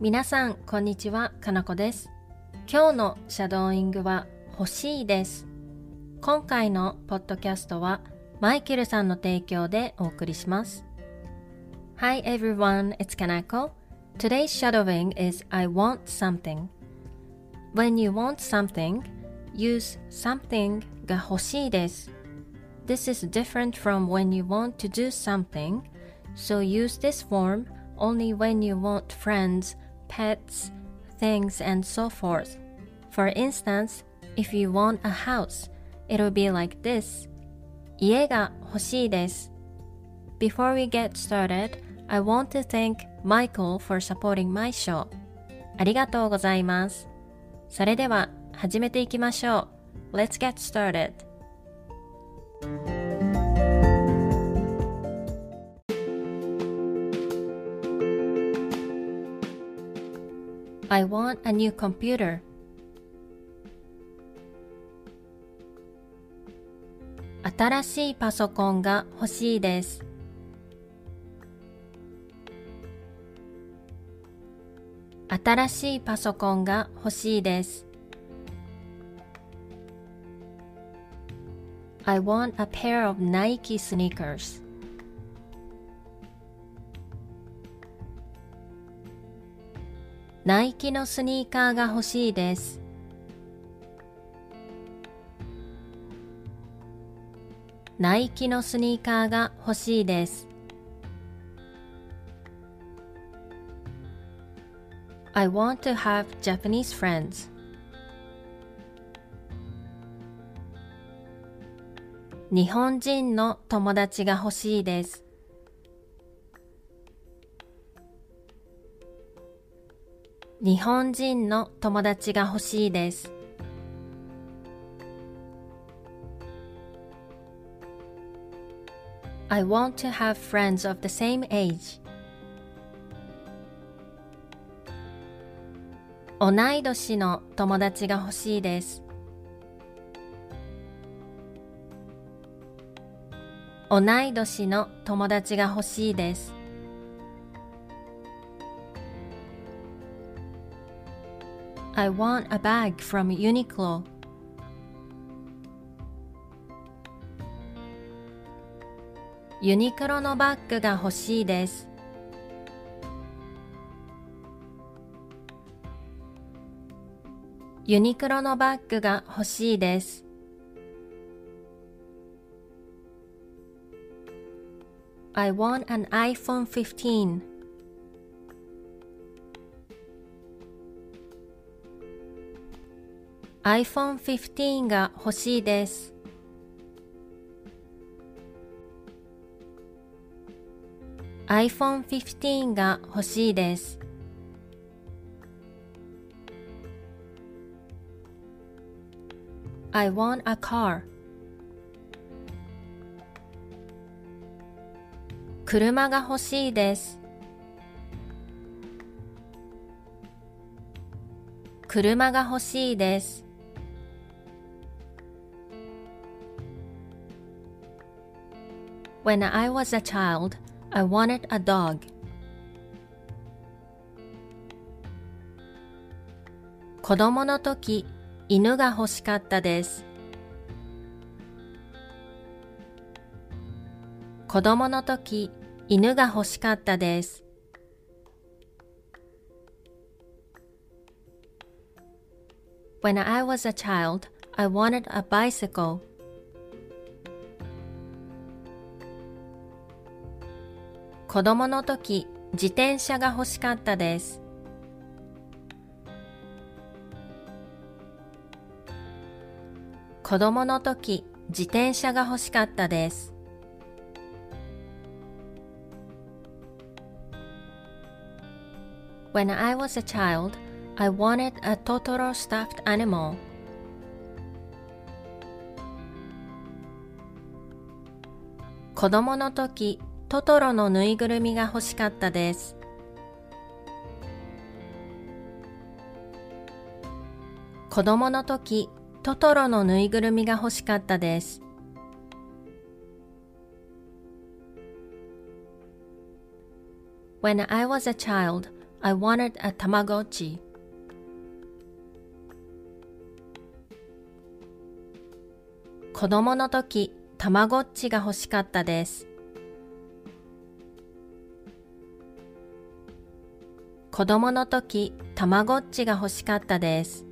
皆さん、こんにちは、かなこです。今日のシャドーイングは欲しいです。今回のポッドキャストはマイケルさんの提供でお送りします。Hi everyone, it's Kanako. Today's shadowing is I want something. When you want something, use something が欲しいです。This is different from when you want to do something, so use this form only when you want friends, pets, things, and so forth. For instance, if you want a house, it'll be like this. 家が欲しいです。Before we get started, I want to thank Michael for supporting my show. ありがとうございます。それでは始めていきましょう。Let's get started. I want a new computer. 新しいパソコンが欲しいです。新しいパソコンが欲しいです。I want a pair of Nike sneakers. ナイキのスニーカーが欲しいです。ナイキのスニーカーが欲しいです。I want to have Japanese friends. 日本人の友達が欲しいです。日本人の友達が欲しいです。I want to have friends of the same age. 同い年の友達が欲しいです。同い年の友達が欲しいです。I want a bag from Uniqlo. ユニクロのバッグが欲しいです。ユニクロのバッグが欲しいです。I want an iPhone 15. iPhone 15が欲しいです。iPhone 15が欲しいです。I want a car. 車が欲しいです。車が欲しいです。When I was a child, I wanted a dog. 子供の時、犬が欲しかったです。子供の時、犬が欲しかったです。When I was a child, I wanted a bicycle. 子供の時、自転車が欲しかったです。子供の時、自転車が欲しかったです。When I was a child, I wanted a Totoro stuffed animal. 子供の時、トトロのぬいぐるみが欲しかったです。子供の時、トトロのぬいぐるみが欲しかったです。When I was a child, I wanted a Tamagotchi. 子供の時、たまごっちが欲しかったです。子供の時、たまごっちが欲しかったです。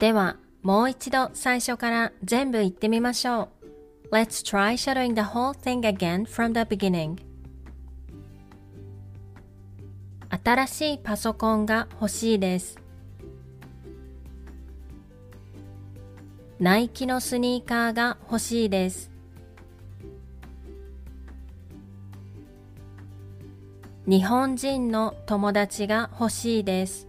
では、もう一度最初から全部言ってみましょう。Let's try shadowing the whole thing again from the beginning. 新しいパソコンが欲しいです。ナイキのスニーカーが欲しいです。日本人の友達が欲しいです。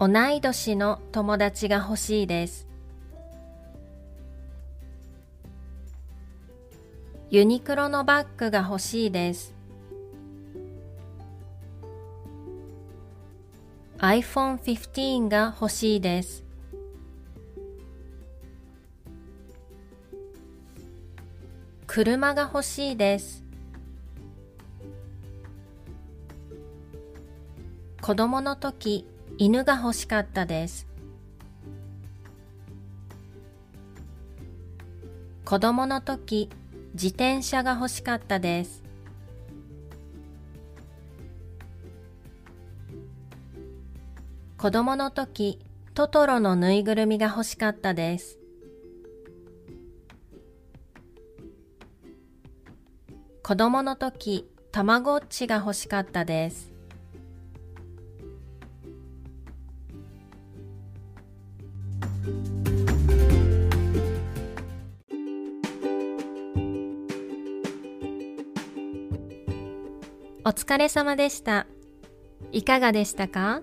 同い年の友達が欲しいです。ユニクロのバッグが欲しいです。iPhone 15が欲しいです。車が欲しいです。子供の時犬が欲しかったです子供の時自転車が欲しかったです子供の時トトロのぬいぐるみが欲しかったです。子供の時たまごっちが欲しかったです。お疲れ様でした。いかがでしたか？